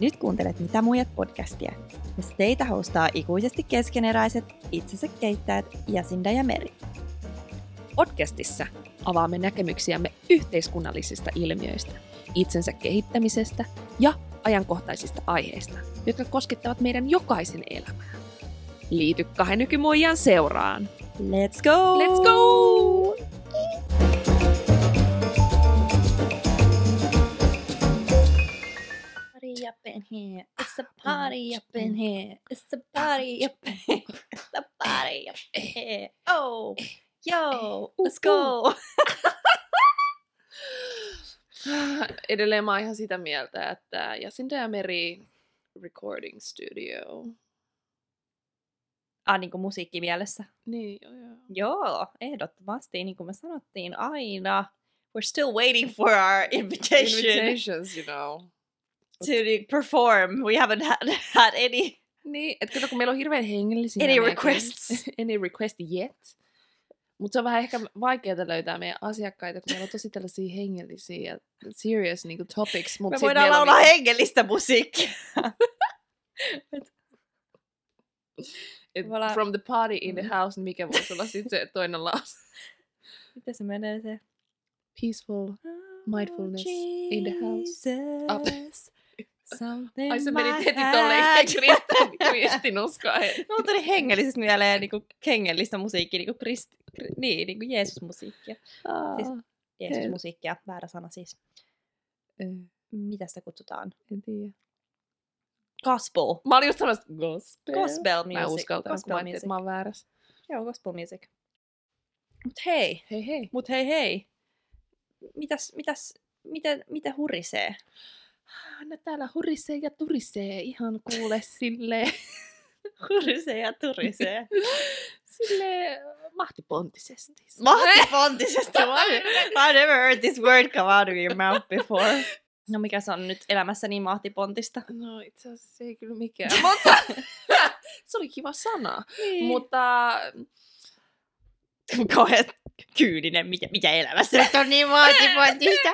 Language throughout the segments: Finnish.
Nyt kuuntelet Mitä muijat podcastia, missä teitä hostaa ikuisesti keskeneräiset itsensä keittäjät Jasinda ja Meri. Podcastissa avaamme näkemyksiämme yhteiskunnallisista ilmiöistä, itsensä kehittämisestä ja ajankohtaisista aiheista, jotka koskettavat meidän jokaisen elämää. Liity kahden nykymuijan seuraan. Let's go! Let's go! Party up in here, it's a party up in here, it's a party up in here, it's a party up in here. Oh, yo, let's go! Edelleen mä oon ihan sitä mieltä, että Jasinda ja Meri Recording Studio. Ah, niin kuin musiikkimielessä. Niin, joo, joo. Joo, ehdottomasti, niin kuin me sanottiin aina. We're still waiting for our invitation, Invitations, you know. To perform. We haven't had, had any. Niin, että kato, kun meillä on hirveän hengellisiä. Any meidän requests? Any request yet. Mutta se on vähän ehkä vaikeaa löytää meidän asiakkaita, kun meillä on tosi tällaisia hengellisiä ja serious niinku topics. Mut Me voidaan laulaa niinku- hengellistä musiikkia. et ollaan- From the party in the Mm. house, niin mikä voisi olla sitten se toinen lause? Miten se menee se? Peaceful. Mindfulness in the house. Ah. Something Ai se meni heti tolleen heart. kristin, kristinuskoa. Mulla tuli hengellisestä mieleen niinku hengellistä musiikkia, niinku krist, kri, niin, niinku Jeesus-musiikkia. Siis- Jeesus-musiikkia, väärä sana siis. Mitä sitä kutsutaan? En tiedä. Gospel. Mä olin just sanonut, gospel. Gospel Mä en music. uskaltanut, kun Gospel mä ajattelin, että music. mä oon väärässä. Joo, gospel music. Mut hei, Hei hei. mut hei hei. Mitäs, mitäs, miten, miten hurisee? Anna täällä hurisee ja turisee ihan kuule sille Hurisee ja turisee. sille mahtipontisesti. Mahtipontisesti. I've never heard this word come out of your mouth before. No mikä se on nyt elämässä niin mahtipontista? No itse asiassa se ei kyllä mikään, mutta se oli kiva sana. Niin. Mutta kauhean kyyninen, mikä, mikä elämässä nyt on niin mahtipontista.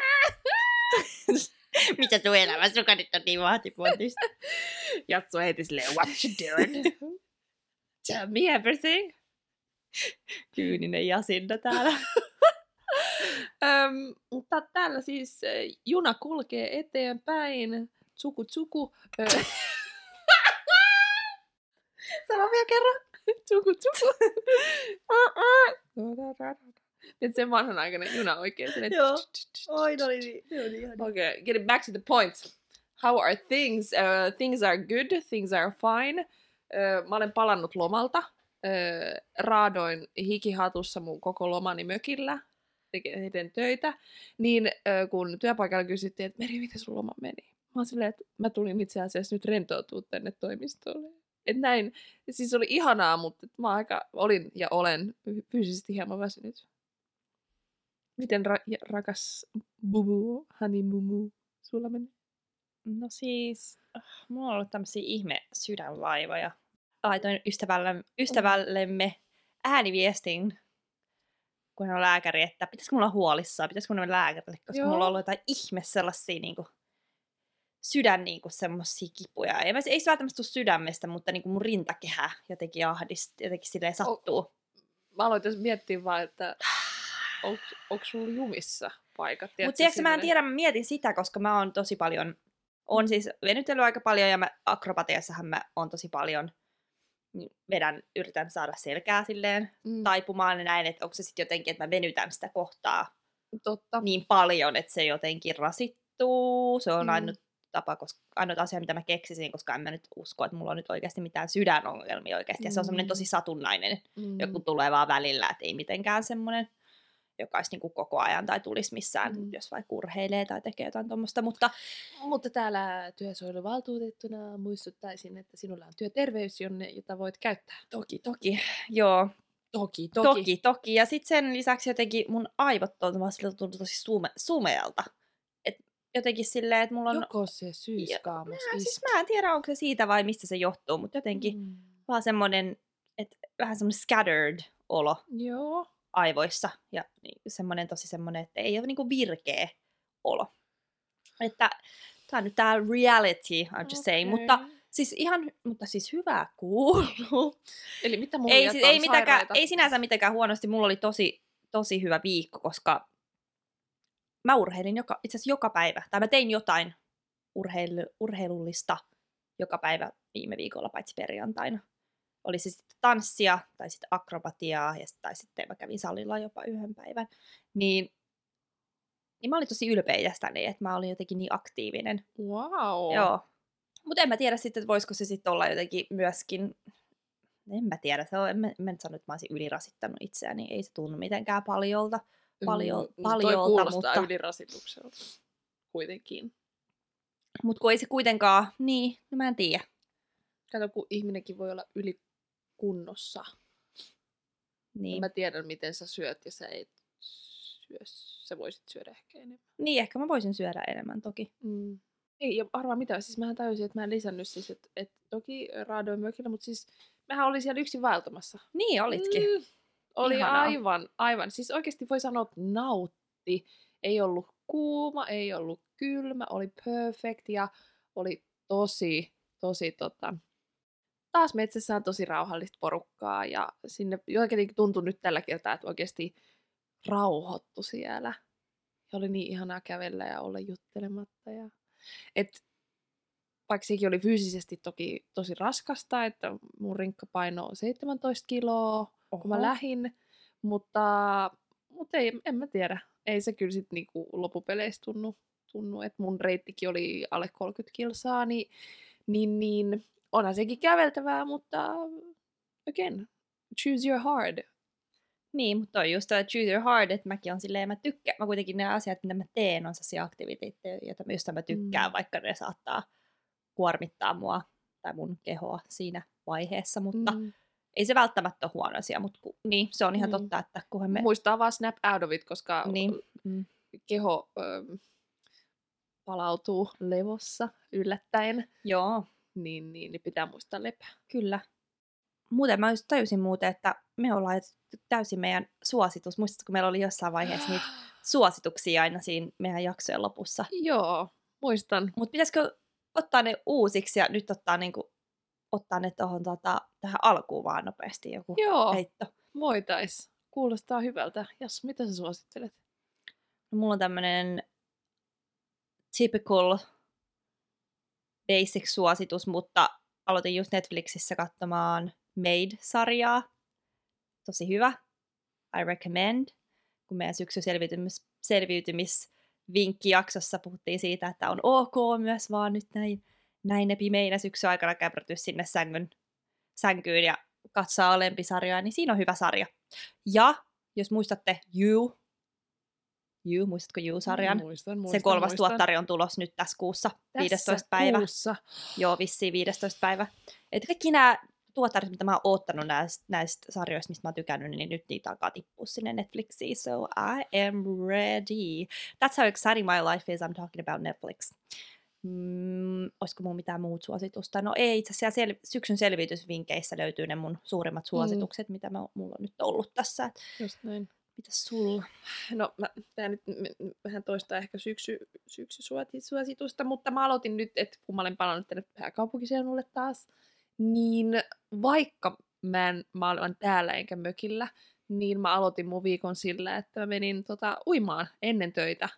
mitä sun elämässä joka nyt on niin mahtipontista? Jatso heti silleen, what you doing? Tell me everything. Kyyninen Jasinda täällä. Öm, mutta täällä siis juna kulkee eteenpäin. Tsuku tsuku. Ö, Sano vielä kerran. tsuku tsuku. Tiedätkö sen vanhanaikainen juna oikein? Joo. Oi, no niin, ihan Okay, getting back to the point. How are things? Uh, things are good, things are fine. Uh, mä olen palannut lomalta. Uh, raadoin hikihatussa mun koko lomani mökillä tehdään töitä. Niin uh, kun työpaikalla kysyttiin, että Meri, miten sun loma meni? Mä oon silleen, että mä tulin itse asiassa nyt rentoutua tänne toimistolle. Et näin, siis oli ihanaa, mutta mä aika olin ja olen fyysisesti hieman väsynyt. Miten ra- rakas bubu, honey mumu, sulla meni? No siis, äh, mulla on ollut tämmöisiä ihme sydänvaivoja. Laitoin ystävälle, ystävällemme ääniviestin, kun hän on lääkäri, että pitäisikö mulla huolissaan, pitäisikö mennä lääkärille, koska Joo. mulla on ollut jotain ihme sellaisia niinku, sydän niinku semmosia kipuja. Ei, ei se välttämättä tule sydämestä, mutta niinku mun rintakehä jotenkin ahdistaa, jotenkin silleen sattuu. Mä aloin miettiä vaan, että onko sulla jumissa paikat? Mutta tiedätkö, mä en tiedä, mä mietin sitä, koska mä oon tosi paljon, on siis venytellyt aika paljon ja mä, akrobatiassahan mä oon tosi paljon, niin vedän, yritän saada selkää silleen Mm, taipumaan ja näin, että onko se sitten jotenkin, että mä venytän sitä kohtaa totta. niin paljon, että se jotenkin rasittuu. Se on Mm. mm. ainut tapa, koska ainut asia, mitä mä keksisin, koska en mä nyt usko, että mulla on nyt oikeasti mitään sydänongelmia oikeasti. Ja se on semmoinen Mm. tosi satunnainen, Mm. joku tulee vaan välillä, että ei mitenkään semmoinen, joka olisi niinku koko ajan tai tulisi missään, Mm. jos vaikka urheilee tai tekee jotain tuommoista. Mutta Mutta täällä työsuojeluvaltuutettuna muistuttaisin, että sinulla on työterveys, jonne, jota voit käyttää. toki, toki, joo, Toki, toki, toki. toki. Ja sitten sen lisäksi jotenkin mun aivot on tuntuu tosi sume, sumeelta. Et jotenkin silleen, että mulla on... Joko se syyskaamos Mä, siis mä en tiedä, onko se siitä vai mistä se johtuu, mutta jotenkin. Mm. vaan semmoinen, että vähän semmoinen scattered olo Joo. Aivoissa ja niin, semmoinen tosi semmoinen, että ei ole niinku virkeä olo. Että Tää on nyt tää reality, I'm just saying. Mutta siis ihan, mutta siis hyvä kuuluu. Eli mitä mun ei, siis, ei, mitenkään, ei sinänsä mitenkään huonosti. Mulla oli tosi, tosi hyvä viikko, koska mä urheilin joka, itse asiassa joka päivä. Tai mä tein jotain urheilu, urheilullista joka päivä viime viikolla, paitsi perjantaina. Oli se sitten tanssia tai sitten akrobatiaa ja, tai sitten mä kävin salilla jopa yhden päivän. Niin, niin mä olin tosi ylpeä tästäni, että mä olin jotenkin niin aktiivinen. Wow. Joo. Mutta en mä tiedä sitten, että voisiko se sitten olla jotenkin myöskin, en mä tiedä, se on, en, mä, en mä nyt sano, että mä olisin ylirasittanut itseäni, ei se tunnu mitenkään paljolta, paljon, Mm, paljolta, toi kuulostaa mutta, ylirasitukselta. Kuitenkin. mutta kun ei se kuitenkaan, niin, no mä en tiedä. Kato, kun ihminenkin voi olla ylikunnossa. Niin. Niin. Mä tiedän, miten sä syöt ja sä et syö. Sä voisit syödä ehkä enemmän. niin, ehkä mä voisin syödä enemmän toki. Mm. Ei, ja arvaa mitä, siis mähän tajusin, että mä en lisännyt siis, että, että toki raadoin mökillä, mutta siis mähän olin siellä yksin vaeltamassa. Niin, olitkin. Mm, oli Ihanaa. aivan, aivan. Siis oikeasti voi sanoa, että nautti. Ei ollut kuuma, ei ollut kylmä, oli perfect ja oli tosi, tosi tota... Taas metsässä on tosi rauhallista porukkaa ja sinne jotenkin tuntui nyt tällä kertaa, että oikeasti rauhoittu siellä. Ja oli niin ihanaa kävellä ja olla juttelematta. Ja... Et, vaikka sekin oli fyysisesti toki tosi raskasta, että mun rinkkapaino on 17 kiloa, kun mä Oho. lähin, mutta, mutta ei, en mä tiedä. Ei se kyllä sitten niinku loppupeleissä tunnu, tunnu, että mun reittikin oli alle 30 kilsaa, niin, niin, niin onhan sekin käveltävää, mutta again, choose your hard. Niin, mutta on just toi choose your heart, että mäkin on silleen, mä tykkään, mä kuitenkin ne asiat, mitä mä teen, on sellaisia aktiviteetteja, joita joista mä tykkään, Mm. vaikka ne saattaa kuormittaa mua tai mun kehoa siinä vaiheessa, mutta mm. Mm. ei se välttämättä ole huono asia, mutta ku, niin, se on ihan Mm. totta, että kunhan me... Muistaa vaan snap out of it, koska Niin. Mm. keho ö, palautuu levossa yllättäen, Joo, niin, niin, niin pitää muistaa lepää. kyllä. Muuten mä just tajusin muuten, että me ollaan täysin meidän suositus. Muistatko, kun meillä oli jossain vaiheessa niitä suosituksia aina siinä meidän jaksojen lopussa? Joo, muistan. Mutta pitäisikö ottaa ne uusiksi ja nyt ottaa, niinku, ottaa ne tohon, tota, tähän alkuun vaan nopeasti joku Joo, heitto? voitais. Kuulostaa hyvältä. Jas, mitä sä suosittelet? No, mulla on tämmönen typical basic suositus, mutta aloitin just Netflixissä katsomaan Made-sarjaa. Tosi hyvä. I recommend. Kun meidän syksy selviytymis, selviytymisvinkkijaksossa puhuttiin siitä, että on ok myös vaan nyt näin, näin pimeinä syksyn aikana käpertyä sinne sängyn, sänkyyn ja katsoa lempisarjaa, niin siinä on hyvä sarja. Ja jos muistatte You, You, muistatko You-sarjan? Muistan, muistan, Se kolmas muistan. tuottari on tulos nyt tässä kuussa, Tässä 15. päivä. Kuussa. Joo, vissiin 15. päivä. Et kaikki nämä tuottarit, mitä mä oon oottanut näistä, näistä sarjoista, mistä mä oon tykännyt, niin nyt niitä alkaa tippua sinne Netflixiin. So I am ready. That's how exciting my life is. I'm talking about Netflix. Mm, olisiko mun mitään muut suositusta? No ei, itse asiassa sel- syksyn selviytysvinkeissä löytyy ne mun suurimmat suositukset, mm. mitä mä, mulla on nyt ollut tässä. Just näin. Mitäs sulla? No, mä, nyt vähän toistaa ehkä syksy, syksysuositusta, mutta mä aloitin nyt, että kun mä olen palannut tänne pääkaupunkiseudulle taas, niin vaikka mä, en, mä olen täällä enkä mökillä, niin mä aloitin mun viikon sillä, että mä menin tota, uimaan ennen töitä,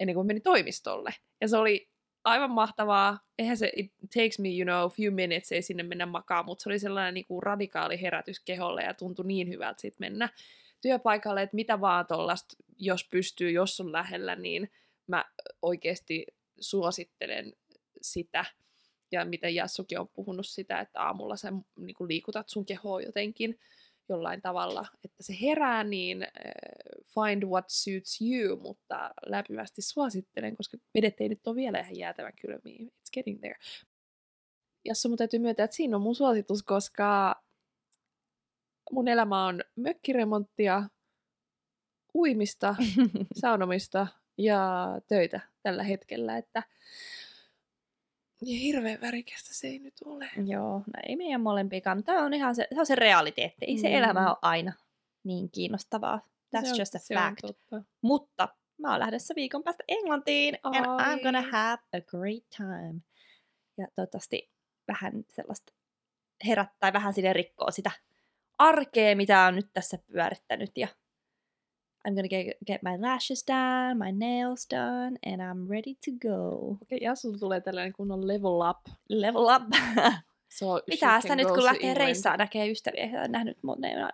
ennen kuin menin toimistolle. Ja se oli aivan mahtavaa. Eihän se, it takes me, you know, a few minutes, ei sinne mennä makaan, mutta se oli sellainen niin kuin radikaali herätys keholle ja tuntui niin hyvältä sit mennä työpaikalle, että mitä vaan tollasta, jos pystyy, jos on lähellä, niin mä oikeasti suosittelen sitä. Ja mitä Jassukin on puhunut sitä, että aamulla sä niin kuin liikutat sun kehoa jotenkin jollain tavalla, että se herää, niin äh, find what suits you, mutta lämpimästi suosittelen, koska vedet ei nyt ole vielä ihan jäätävän kylmiä. It's getting there. Jassu, mun täytyy myöntää, että siinä on mun suositus, koska mun elämä on mökkiremonttia, uimista, saunomista ja töitä tällä hetkellä, että ja hirveän värikästä se ei nyt ole. Joo, no ei meidän molempikaan. Tämä on ihan se, se, on se realiteetti. Ei se Mm. elämä ole aina niin kiinnostavaa. That's se on, just a se fact. On. Mutta mä oon lähdössä viikon päästä Englantiin and I'm gonna Ai. have a great time. Ja toivottavasti vähän sellaista herättää, vähän sinne rikkoo sitä arkea, mitä on nyt tässä pyörittänyt. Ja I'm gonna get, get my lashes done, my nails done, and I'm ready to go. Okei, ja sulla tulee tällainen kunnon level up. Level up. So Mitä sitä nyt, kun lähtee reissaan, näkee ystäviä, on nähnyt moneen,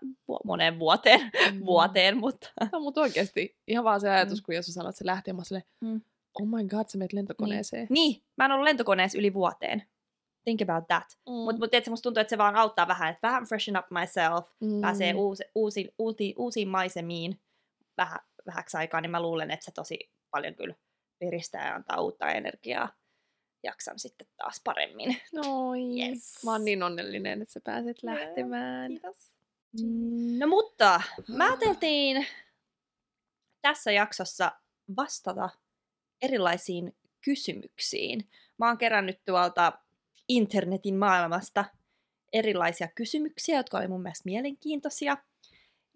moneen vuoteen, Mm. vuoteen, mutta No, mutta oikeasti ihan vaan se ajatus, Mm. kun Jeesus sanoi, että se lähti, ja mä silleen, Mm. oh my god, sä menet lentokoneeseen. Niin, mä en ollut lentokoneessa yli vuoteen. Think about that. Mm. Mutta mut, tiedätkö, musta tuntuu, että se vaan auttaa vähän, että vähän freshen up myself, mm. pääsee uusi, uusi, uusi, uusiin maisemiin vähän, vähäksi aikaa, niin mä luulen, että se tosi paljon kyllä piristää ja antaa uutta energiaa. Jaksan sitten taas paremmin. Noi. Yes. Mä oon niin onnellinen, että sä pääset lähtemään. Kiitos. No mutta, mä ajateltiin tässä jaksossa vastata erilaisiin kysymyksiin. Mä oon kerännyt tuolta internetin maailmasta erilaisia kysymyksiä, jotka oli mun mielestä mielenkiintoisia.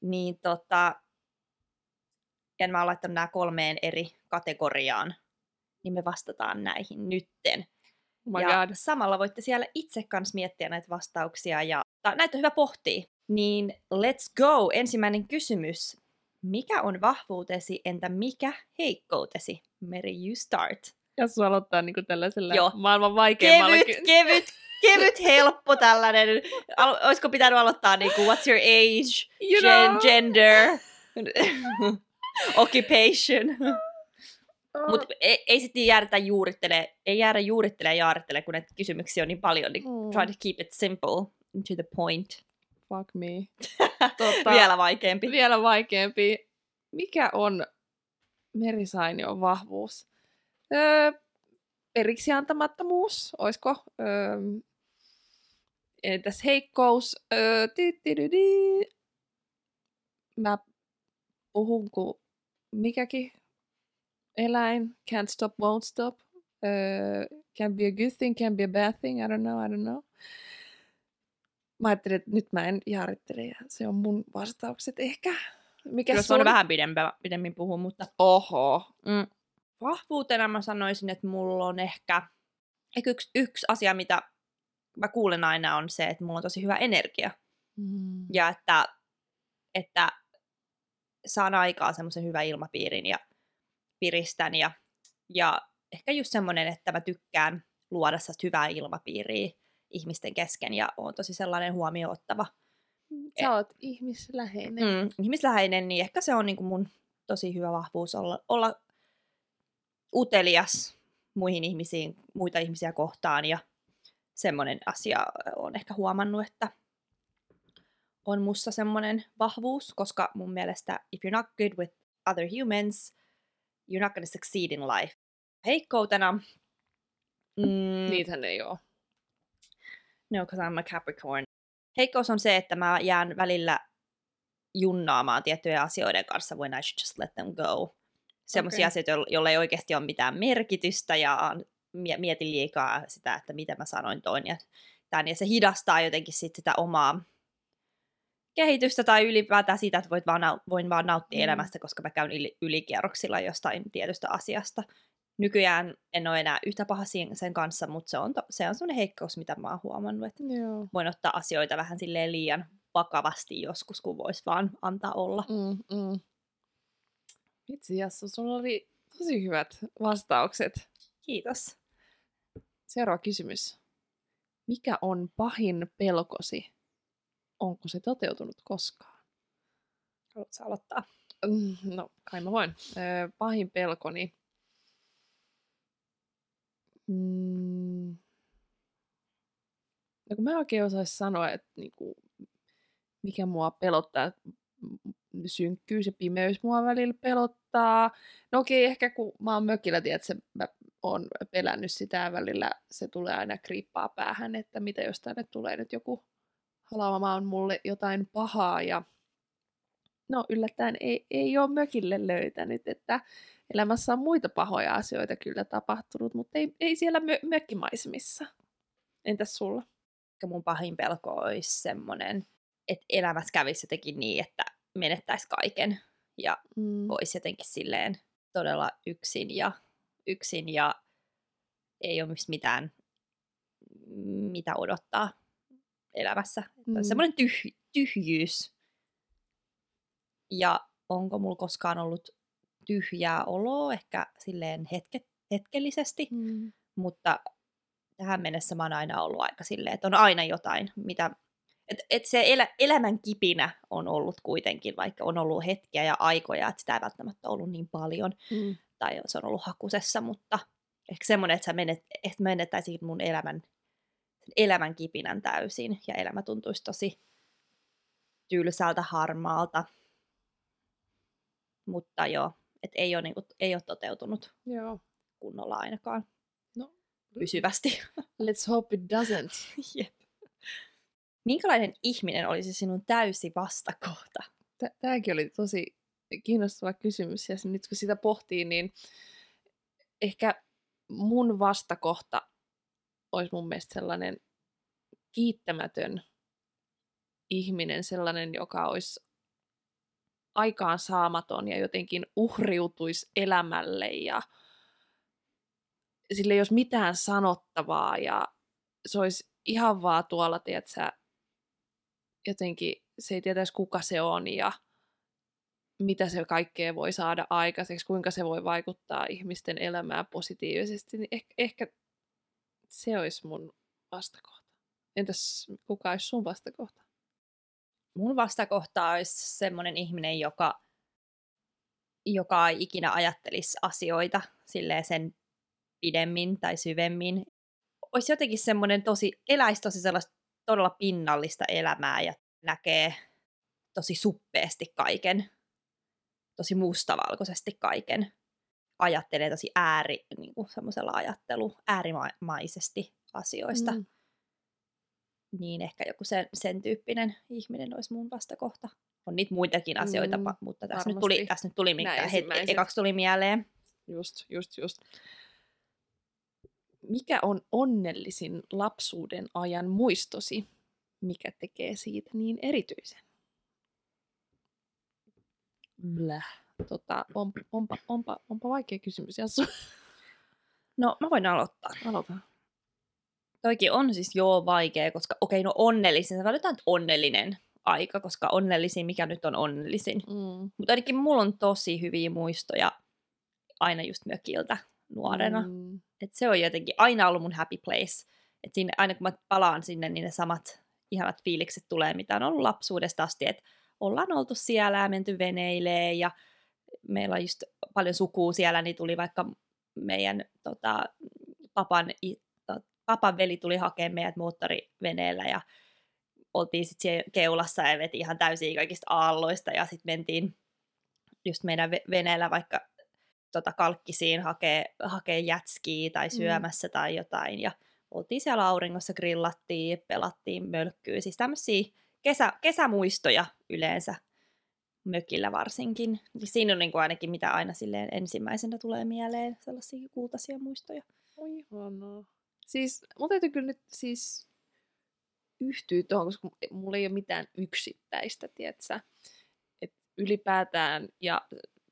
Niin tota, ja mä oon laittanut nämä kolmeen eri kategoriaan, niin me vastataan näihin nytten. Oh ja god. samalla voitte siellä itse kanssa miettiä näitä vastauksia ja näitä on hyvä pohtia. Niin let's go! Ensimmäinen kysymys. Mikä on vahvuutesi, entä mikä heikkoutesi? Meri, you start. Ja sun aloittaa niinku tällaisella Joo. maailman vaikeimmalla. Kevyt, kevyt, kevyt, helppo tällainen. Al- olisiko pitänyt aloittaa niinku what's your age, You gen- know. gender, occupation. Mutta ei, ei sitten jäädä juurittele, ei jäädä juurittele ja jaarittele, kun näitä kysymyksiä on niin paljon, niin Mm. try to keep it simple and to the point. Fuck me. Tota, Vielä vaikeampi. Vielä vaikeampi. Mikä on merisainion vahvuus? Öö, periksi antamattomuus, oisko? Öö, entäs heikkous? Öö. Mä puhun kuin mikäkin eläin. Can't stop, won't stop. Öö, can be a good thing, can be a bad thing. I don't know, I don't know. Mä ajattelin, että nyt mä en jaarittele ja se on mun vastaukset ehkä. Mikä Kyllä se on vähän pidempä, pidemmin puhua, mutta Oho. mm, vahvuutena mä sanoisin, että mulla on ehkä, ehkä yksi, yksi asia, mitä mä kuulen aina on se, että mulla on tosi hyvä energia. Mm. Ja että, että saan aikaa semmoisen hyvän ilmapiirin ja piristän. Ja, ja ehkä just semmoinen, että mä tykkään luoda sellaista hyvää ilmapiiriä ihmisten kesken ja on tosi sellainen huomioon ottava Sä oot ihmisläheinen. mm, ihmisläheinen, niin ehkä se on niin kuin mun tosi hyvä vahvuus olla, olla utelias muihin ihmisiin, muita ihmisiä kohtaan ja semmoinen asia on ehkä huomannut, että on mussa semmoinen vahvuus, koska mun mielestä if you're not good with other humans, you're not going to succeed in life. Heikkoutena, mm, Niitähän ei oo. No, because I'm a Capricorn. Heikkous on se, että mä jään välillä junnaamaan tiettyjen asioiden kanssa when I should just let them go. Sellaisia Okei. asioita, joilla- ei oikeasti ole mitään merkitystä ja mie- mietin liikaa sitä, että mitä mä sanoin toin ja tämän. Ja se hidastaa jotenkin sit sitä omaa kehitystä tai ylipäätään sitä, että voit vaan, voin vaan nauttia Mm. elämästä, koska mä käyn yli, ylikierroksilla jostain tietystä asiasta. Nykyään en ole enää yhtä paha sen kanssa, mutta se on, to, se on sellainen heikkous, mitä mä oon huomannut, että Joo. voin ottaa asioita vähän silleen liian vakavasti joskus, kun voisi vaan antaa olla. Mm, mm. Vitsi Jassu, sulla oli tosi hyvät vastaukset. Kiitos. Seuraava kysymys. Mikä on pahin pelkosi? Onko se toteutunut koskaan? Haluatko aloittaa? Mm, No, kai mä voin. Pahin pelkoni. Mm. No kun mä oikein osaisi sanoa, että niinku, mikä mua pelottaa. Synkkyys ja pimeys mua välillä pelottaa. No okei, ehkä kun mä oon mökillä, tiedät, se, mä oon pelännyt sitä välillä se tulee aina kriippaa päähän, että mitä jos tänne tulee nyt joku halaamaan mulle jotain pahaa ja no yllättäen ei, ei ole mökille löytänyt, että elämässä on muita pahoja asioita kyllä tapahtunut, mutta ei, ei siellä mö, mökkimaisemissa. Entäs sulla? Mun pahin pelko olisi semmoinen, että elämässä kävisi jotenkin niin, että menettäisi kaiken ja Mm. olisi jotenkin silleen todella yksin ja, yksin ja ei ole mitään, mitä odottaa elämässä. Mm. Semmoinen tyh- tyhjyys. Ja onko mulla koskaan ollut tyhjää oloa, ehkä silleen hetke, hetkellisesti, mm. mutta tähän mennessä mä oon aina ollut aika silleen, että on aina jotain, mitä... Et, et se elä, elämän kipinä on ollut kuitenkin, vaikka on ollut hetkiä ja aikoja, että sitä ei välttämättä ollut niin paljon, mm. tai se on ollut hakusessa, mutta ehkä semmoinen, että, sä menet, että menettäisin mun elämän, elämän kipinän täysin, ja elämä tuntuisi tosi tylsältä, harmaalta. Mutta joo, että ei ole, niinku, ei ole toteutunut joo. kunnolla ainakaan pysyvästi. Let's hope it doesn't. Jep. Minkälainen ihminen olisi sinun täysi vastakohta? Tämäkin oli tosi kiinnostava kysymys, ja nyt kun sitä pohtii, niin ehkä mun vastakohta olisi mun mielestä sellainen kiittämätön ihminen, sellainen, joka olisi aikaan saamaton ja jotenkin uhriutuisi elämälle ja sille ei olisi mitään sanottavaa ja se olisi ihan vaan tuolla, tiedätkö, jotenkin se ei tietäisi kuka se on ja mitä se kaikkea voi saada aikaiseksi, kuinka se voi vaikuttaa ihmisten elämään positiivisesti, niin ehkä, ehkä se olisi mun vastakohta. Entäs kuka olisi sun vastakohta? Mun vastakohta olisi semmoinen ihminen, joka, joka ei ikinä ajattelisi asioita sen pidemmin tai syvemmin. Olisi jotenkin semmoinen tosi, eläisi tosi sellaista todella pinnallista elämää ja näkee tosi suppeasti kaiken, tosi mustavalkoisesti kaiken. Ajattelee tosi ääri, niin kuin semmoisella ajattelu, äärimaisesti asioista. Mm. Niin ehkä joku sen, sen tyyppinen ihminen olisi mun vastakohta. On niitä muitakin asioita, mm, mutta tässä nyt, tuli, tässä nyt tuli, mikä ekaksi tuli mieleen. Just, just, just mikä on onnellisin lapsuuden ajan muistosi? Mikä tekee siitä niin erityisen? Bläh. Tota, on, onpa, onpa, onpa vaikea kysymys, Jassu. No, mä voin aloittaa. Aloita. Toikin on siis joo vaikea, koska okei, okay, no onnellisin. Sä valitaan onnellinen aika, koska onnellisin, mikä nyt on onnellisin. Mm. Mutta ainakin mulla on tosi hyviä muistoja aina just mökiltä nuorena. Mm. Et se on jotenkin aina ollut mun happy place. Et siinä, aina kun mä palaan sinne, niin ne samat ihanat fiilikset tulee, mitä on ollut lapsuudesta asti. Että ollaan oltu siellä ja menty veneilee ja meillä on just paljon sukua siellä, niin tuli vaikka meidän tota, papan, to, papan veli tuli hakemaan meidät moottoriveneellä ja oltiin sitten siellä keulassa ja veti ihan täysin kaikista aalloista ja sitten mentiin just meidän veneellä vaikka tota, kalkkisiin hakee, hakee jätskiä tai mm. syömässä mm. tai jotain. Ja oltiin siellä auringossa, grillattiin, pelattiin mölkkyä. Siis tämmöisiä kesä, kesämuistoja yleensä mökillä varsinkin. Niin siinä on niin kuin ainakin mitä aina silleen ensimmäisenä tulee mieleen, sellaisia kultaisia muistoja. Oi ihanaa. Siis mun täytyy kyllä nyt siis yhtyä tuohon, koska mulla ei ole mitään yksittäistä, tietsä. Et ylipäätään, ja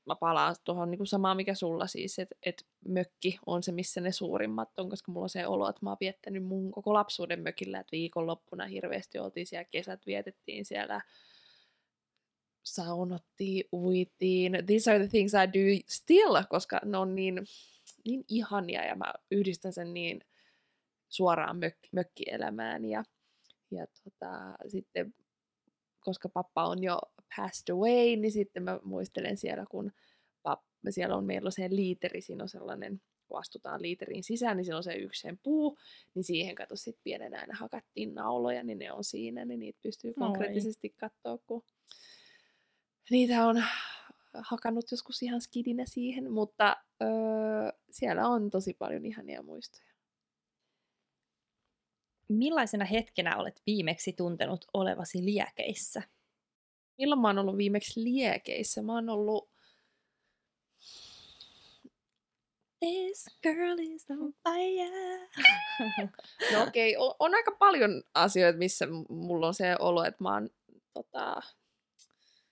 mä palaan tuohon niin samaan, mikä sulla siis, että et mökki on se, missä ne suurimmat on, koska mulla on se olo, että mä oon viettänyt mun koko lapsuuden mökillä, että viikonloppuna hirveästi oltiin siellä, kesät vietettiin siellä, saunottiin, uitiin. These are the things I do still, koska ne on niin, niin ihania ja mä yhdistän sen niin suoraan mök- mökkielämään. Ja, ja tota, sitten koska pappa on jo passed away, niin sitten mä muistelen siellä, kun pappa, siellä on meillä on se liiteri, siinä on sellainen, kun astutaan liiterin sisään, niin siinä on se yksi sen puu, niin siihen kato sitten pienenä aina hakattiin nauloja, niin ne on siinä, niin niitä pystyy konkreettisesti katsoa, kun niitä on hakannut joskus ihan skidinä siihen, mutta öö, siellä on tosi paljon ihania muistoja. Millaisena hetkenä olet viimeksi tuntenut olevasi liekeissä? Milloin mä oon ollut viimeksi liekeissä? Mä oon ollut... This girl is on fire. no okei, okay. on, on aika paljon asioita, missä mulla on se olo, että mä oon tota,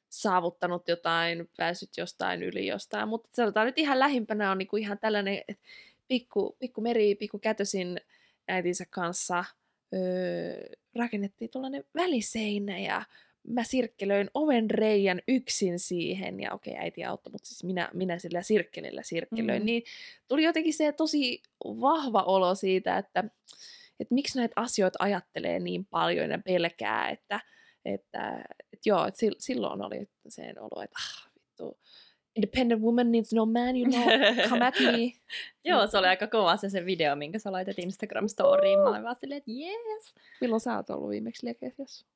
saavuttanut jotain, päässyt jostain yli jostain, mutta sanotaan nyt ihan lähimpänä on niinku ihan tällainen pikku, pikku meri, pikku kätösin äitinsä kanssa öö, rakennettiin tuollainen väliseinä ja mä sirkkelöin oven reijän yksin siihen, ja okei, okay, äiti auttoi, mutta siis minä, minä sillä sirkkelillä sirkkelöin, mm. niin tuli jotenkin se tosi vahva olo siitä, että, että miksi näitä asioita ajattelee niin paljon ja pelkää, että, että, että joo, että silloin oli se olo, että ah, vittu, independent woman needs no man, you know, come at me. joo, se oli aika kova se, se video, minkä sä laitat Instagram-storiin. Mä olin vaan silleen, että yes. Milloin sä oot ollut viimeksi liekeissä?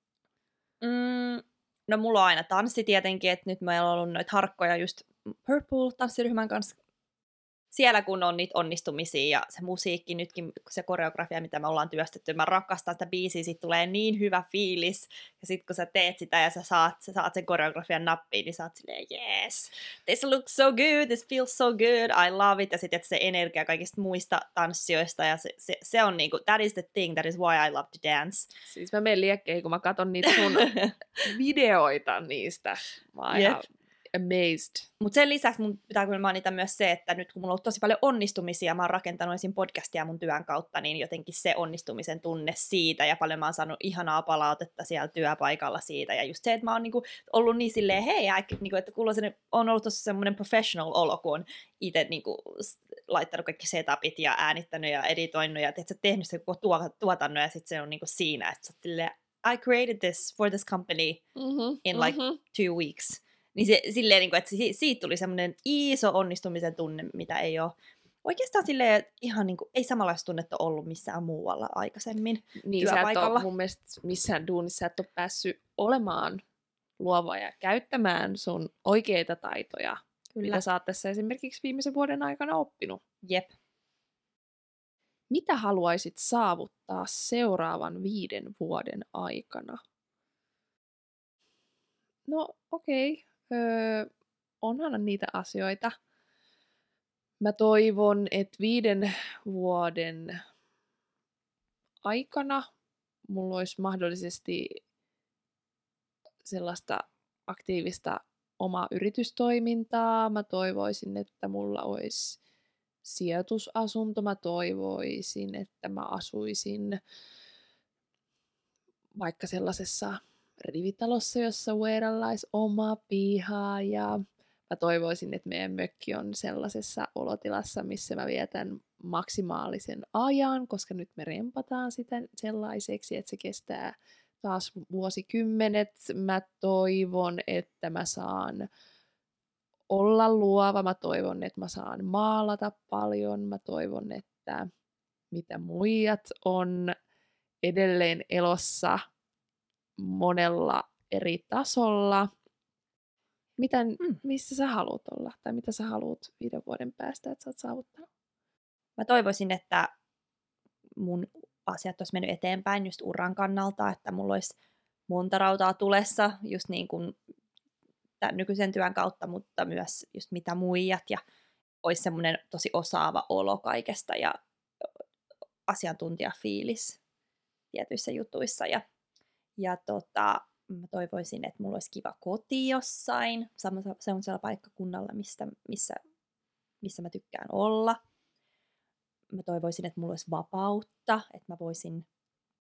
Mm, no mulla on aina tanssi tietenkin, että nyt meillä on ollut noita harkkoja just Purple-tanssiryhmän kanssa siellä kun on niitä onnistumisia ja se musiikki nytkin, se koreografia, mitä me ollaan työstetty, mä rakastan sitä biisiä, sit tulee niin hyvä fiilis, ja sitten kun sä teet sitä ja sä saat, sä saat sen koreografian nappiin, niin sä oot silleen, yes, this looks so good, this feels so good, I love it, ja sitten se energia kaikista muista tanssioista, ja se, se, se on niinku, that is the thing, that is why I love to dance. Siis mä menen liekkeihin, kun mä katson niitä sun videoita niistä. Mä yep amazed. Mutta sen lisäksi mun pitää kyllä mainita myös se, että nyt kun mulla on ollut tosi paljon onnistumisia, mä oon rakentanut esim. podcastia mun työn kautta, niin jotenkin se onnistumisen tunne siitä ja paljon mä oon saanut ihanaa palautetta siellä työpaikalla siitä. Ja just se, että mä oon niinku ollut niin silleen, hei, niinku, että kuuluu sen, on ollut tosi semmoinen professional olo, kun on itse niinku, laittanut kaikki setupit ja äänittänyt ja editoinut ja teet, tehnyt se koko tuotannon ja sitten se on niinku siinä, että sä silleen, I created this for this company mm-hmm, in like mm-hmm. two weeks. Niin se, silleen, niin kuin, että siitä tuli semmoinen iso onnistumisen tunne, mitä ei ole oikeastaan silleen, ihan niin kuin, ei samanlaista tunnetta ollut missään muualla aikaisemmin niin, työpaikalla. Sä mun mielestä missään duunissa et ole päässyt olemaan luova ja käyttämään sun oikeita taitoja, Kyllä. mitä sä oot tässä esimerkiksi viimeisen vuoden aikana oppinut. Jep. Mitä haluaisit saavuttaa seuraavan viiden vuoden aikana? No okei, okay öö, onhan niitä asioita. Mä toivon, että viiden vuoden aikana mulla olisi mahdollisesti sellaista aktiivista omaa yritystoimintaa. Mä toivoisin, että mulla olisi sijoitusasunto. Mä toivoisin, että mä asuisin vaikka sellaisessa rivitalossa, jossa Weiralla olisi oma piha ja mä toivoisin, että meidän mökki on sellaisessa olotilassa, missä mä vietän maksimaalisen ajan, koska nyt me rempataan sitä sellaiseksi, että se kestää taas vuosikymmenet. Mä toivon, että mä saan olla luova, mä toivon, että mä saan maalata paljon, mä toivon, että mitä muijat on edelleen elossa – monella eri tasolla. Miten, mm. missä sä haluat olla tai mitä sä haluat viiden vuoden päästä, että sä oot saavuttanut? Mä toivoisin, että mun asiat olisi mennyt eteenpäin just uran kannalta, että mulla olisi monta rautaa tulessa just niin kuin tämän nykyisen työn kautta, mutta myös just mitä muijat ja olisi semmoinen tosi osaava olo kaikesta ja asiantuntijafiilis tietyissä jutuissa ja ja tota, mä toivoisin, että mulla olisi kiva koti jossain, sellaisella paikkakunnalla, mistä, missä, missä mä tykkään olla. Mä toivoisin, että mulla olisi vapautta, että mä voisin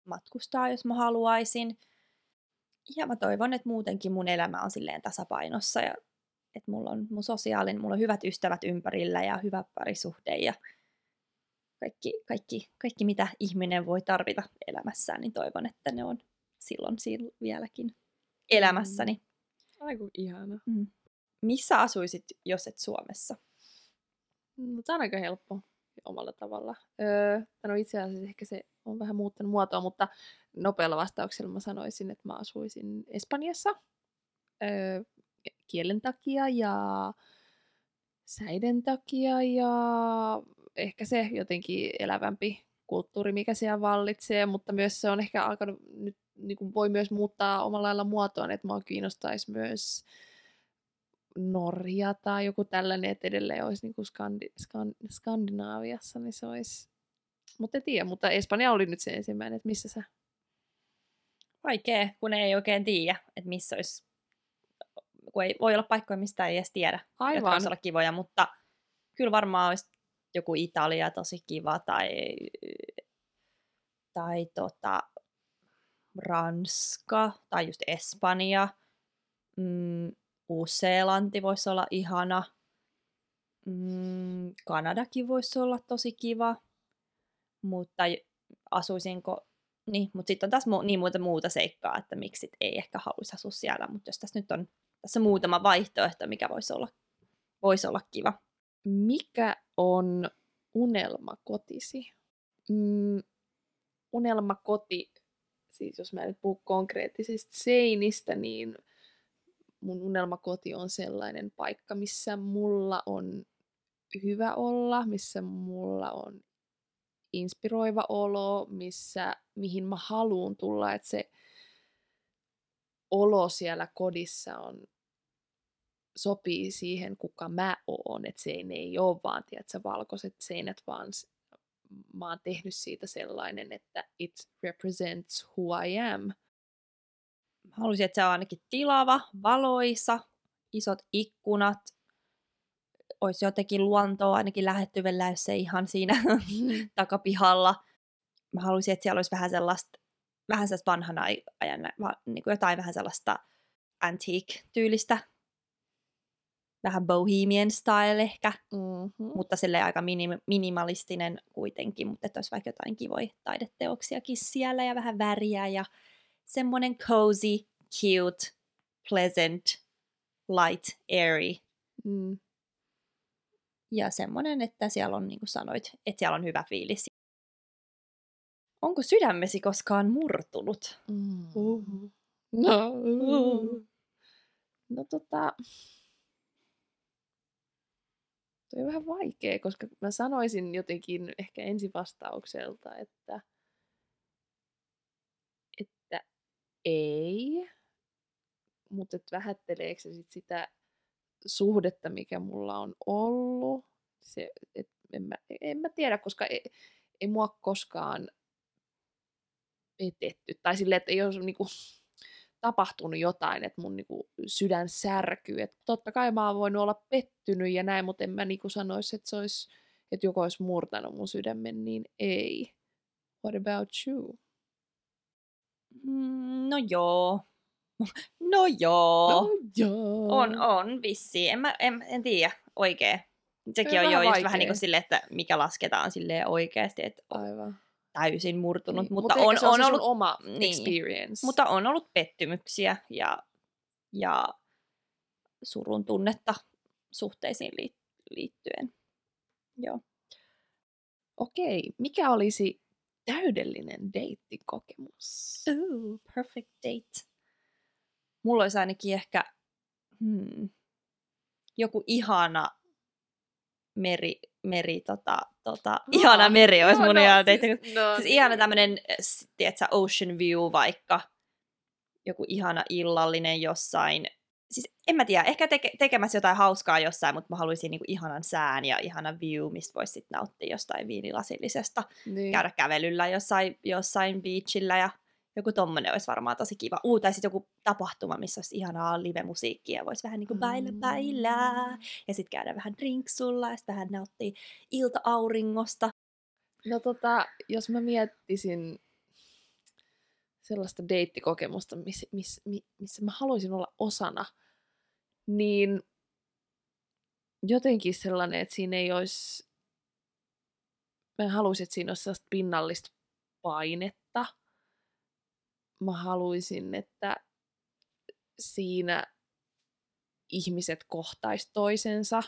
matkustaa, jos mä haluaisin. Ja mä toivon, että muutenkin mun elämä on silleen tasapainossa ja että mulla on mun sosiaalinen, mulla on hyvät ystävät ympärillä ja hyvä parisuhde ja kaikki, kaikki, kaikki mitä ihminen voi tarvita elämässään, niin toivon, että ne on silloin siinä vieläkin elämässäni. Mm. Aiku ihana. Mm. Missä asuisit, jos et Suomessa? No, tämä on aika helppo omalla tavalla. Öö, no itse asiassa ehkä se on vähän muuttanut muotoa, mutta nopealla vastauksella mä sanoisin, että mä asuisin Espanjassa öö, kielen takia ja säiden takia ja ehkä se jotenkin elävämpi kulttuuri, mikä siellä vallitsee, mutta myös se on ehkä alkanut nyt niin kuin voi myös muuttaa omalla lailla muotoon, että mua kiinnostaisi myös Norja tai joku tällainen, että edelleen olisi niin kuin Skandi- Skand- Skandinaaviassa, niin se olisi... Mutta en tiedä, mutta Espanja oli nyt se ensimmäinen, että missä sä? Vaikea, kun ei oikein tiedä, että missä olisi kun ei voi olla paikkoja, mistä ei edes tiedä, jotka Aivan. voisi olla kivoja, mutta kyllä varmaan olisi joku Italia tosi kiva tai, tai tota, Ranska tai just Espanja. Mm, Uusi-Seelanti voisi olla ihana. Mm, Kanadakin voisi olla tosi kiva. Mutta asuisinko... Niin, mutta sitten on taas mu- niin muuta muuta seikkaa, että miksi sit ei ehkä haluaisi asua siellä. Mutta jos tässä nyt on tässä muutama vaihtoehto, mikä voisi olla, voisi olla kiva. Mikä on unelmakotisi? Mm, unelmakoti, siis jos mä nyt puhun konkreettisista seinistä, niin mun unelmakoti on sellainen paikka, missä mulla on hyvä olla, missä mulla on inspiroiva olo, missä, mihin mä haluan tulla, että se olo siellä kodissa on sopii siihen, kuka mä oon, että se ei, ne ei ole vaan, tiedätkö, valkoiset seinät, vaan mä oon tehnyt siitä sellainen, että it represents who I am. Mä haluaisin, että se on ainakin tilava, valoisa, isot ikkunat, olisi jotenkin luontoa ainakin lähettyvellä, jos se ihan siinä takapihalla. Mä haluaisin, että siellä olisi vähän sellaista, vähän sellaista vanhan ajan, niin kuin jotain vähän sellaista antique-tyylistä, vähän bohemian style ehkä, Mm-hmm. mutta sille aika minim- minimalistinen kuitenkin, mutta että olisi vaikka jotain kivoja taideteoksiakin siellä ja vähän väriä ja semmoinen cozy, cute, pleasant, light, airy Mm. ja semmoinen, että siellä on, niin kuin sanoit, että siellä on hyvä fiilis. Onko sydämesi koskaan murtunut? Mm. No. no tota, toi on vähän vaikea, koska mä sanoisin jotenkin ehkä ensivastaukselta, että, että ei, mutta et vähätteleekö se sit sitä suhdetta, mikä mulla on ollut. Se, et en, mä, en mä tiedä, koska ei, ei mua koskaan petetty. Tai silleen, että ei ole niinku, tapahtunut jotain, että mun niinku, sydän särkyy. Et totta kai mä oon voinut olla pettynyt ja näin, mutta en mä niinku sanoisi, että se olisi, että joku olisi murtanut mun sydämen, niin ei. What about you? Mm, No joo. No joo. joo. On, on vissi. En, mä, en, en tiedä oikein. Sekin on on jo vähän just vaikea. vähän niin kuin silleen, että mikä lasketaan silleen oikeasti, että Aivan. Täysin murtunut. Niin, Mutta mut on, se on, on ollut oma niin. experience. Mutta on ollut pettymyksiä ja, ja surun tunnetta suhteisiin liit- liittyen. Joo. Okei, mikä olisi täydellinen deittikokemus? Ooh, perfect date. Mulla olisi ainakin ehkä hmm, joku ihana meri, meri tota, tota, ihana meri olisi mun ihana date. Siis, no, Siis ihana tämmönen, s- tiedätkö, ocean view vaikka, joku ihana illallinen jossain. Siis en mä tiedä, ehkä teke, tekemässä jotain hauskaa jossain, mutta mä haluaisin niinku ihanan sään ja ihana view, mistä voisi sitten nauttia jostain viinilasillisesta. niin. Käydä kävelyllä jossain, jossain beachillä ja joku tommonen olisi varmaan tosi kiva. Uu, tai sitten joku tapahtuma, missä olisi ihanaa live-musiikkia ja voisi vähän niinku baila baila. Ja sitten käydä vähän drinksulla ja sitten vähän nauttia ilta-auringosta. No tota, jos mä miettisin sellaista deittikokemusta, miss, miss, mi- missä mä haluaisin olla osana, niin jotenkin sellainen, että siinä ei olisi, mä haluaisin, että siinä olisi sellaista pinnallista painetta. Mä haluaisin, että siinä ihmiset kohtais toisensa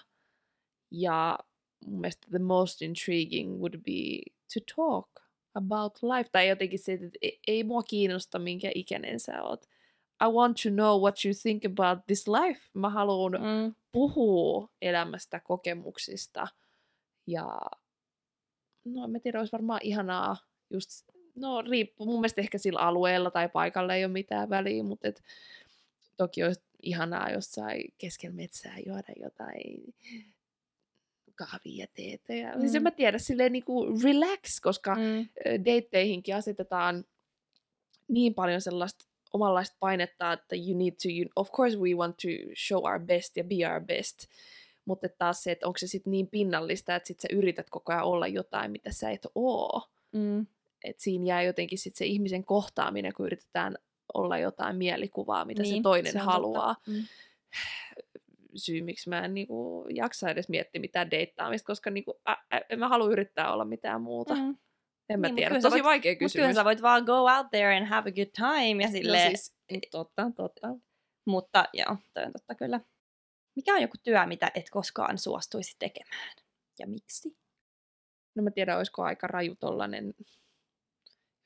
ja mun mielestä the most intriguing would be to talk about life. Tai jotenkin se, että ei- ei mua kiinnosta, minkä ikäinen sä oot. I want to know what you think about this life. Mä haluan Mm. puhua elämästä, kokemuksista. Ja no en mä tiedä, olisi varmaan ihanaa just, no riippuu, mun mielestä ehkä sillä alueella tai paikalla ei ole mitään väliä, mutta et, toki olisi ihanaa jossain keskellä metsää juoda jotain kahvia ja teetä. Ja, mm. Siis en Mm. mä tiedä, silleen niinku relax, koska Mm. deitteihinkin asetetaan niin paljon sellaista omanlaista painetta, että you need to, you, of course we want to show our best ja be our best, mutta taas se, että onko se sitten niin pinnallista, että sit sä yrität koko ajan olla jotain, mitä sä et oo. Mm. Et siinä jää jotenkin sit se ihmisen kohtaaminen, kun yritetään olla jotain mielikuvaa, mitä niin, se toinen se haluaa. Totta. Mm. Syy, miksi mä en niinku, jaksa edes miettiä mitään deittaamista, koska niinku, ä, ä, en mä halua yrittää olla mitään muuta. Mm. En mä Niin, tiedä, kyllä tosi voit- vaikea Mut kyllä kysymys. sä voit vaan go out there and have a good time ja silleen, No siis, totta, totta. mutta joo, toi on totta kyllä. Mikä on joku työ, mitä et koskaan suostuisi tekemään? Ja miksi? No mä tiedän, olisiko aika raju tollanen,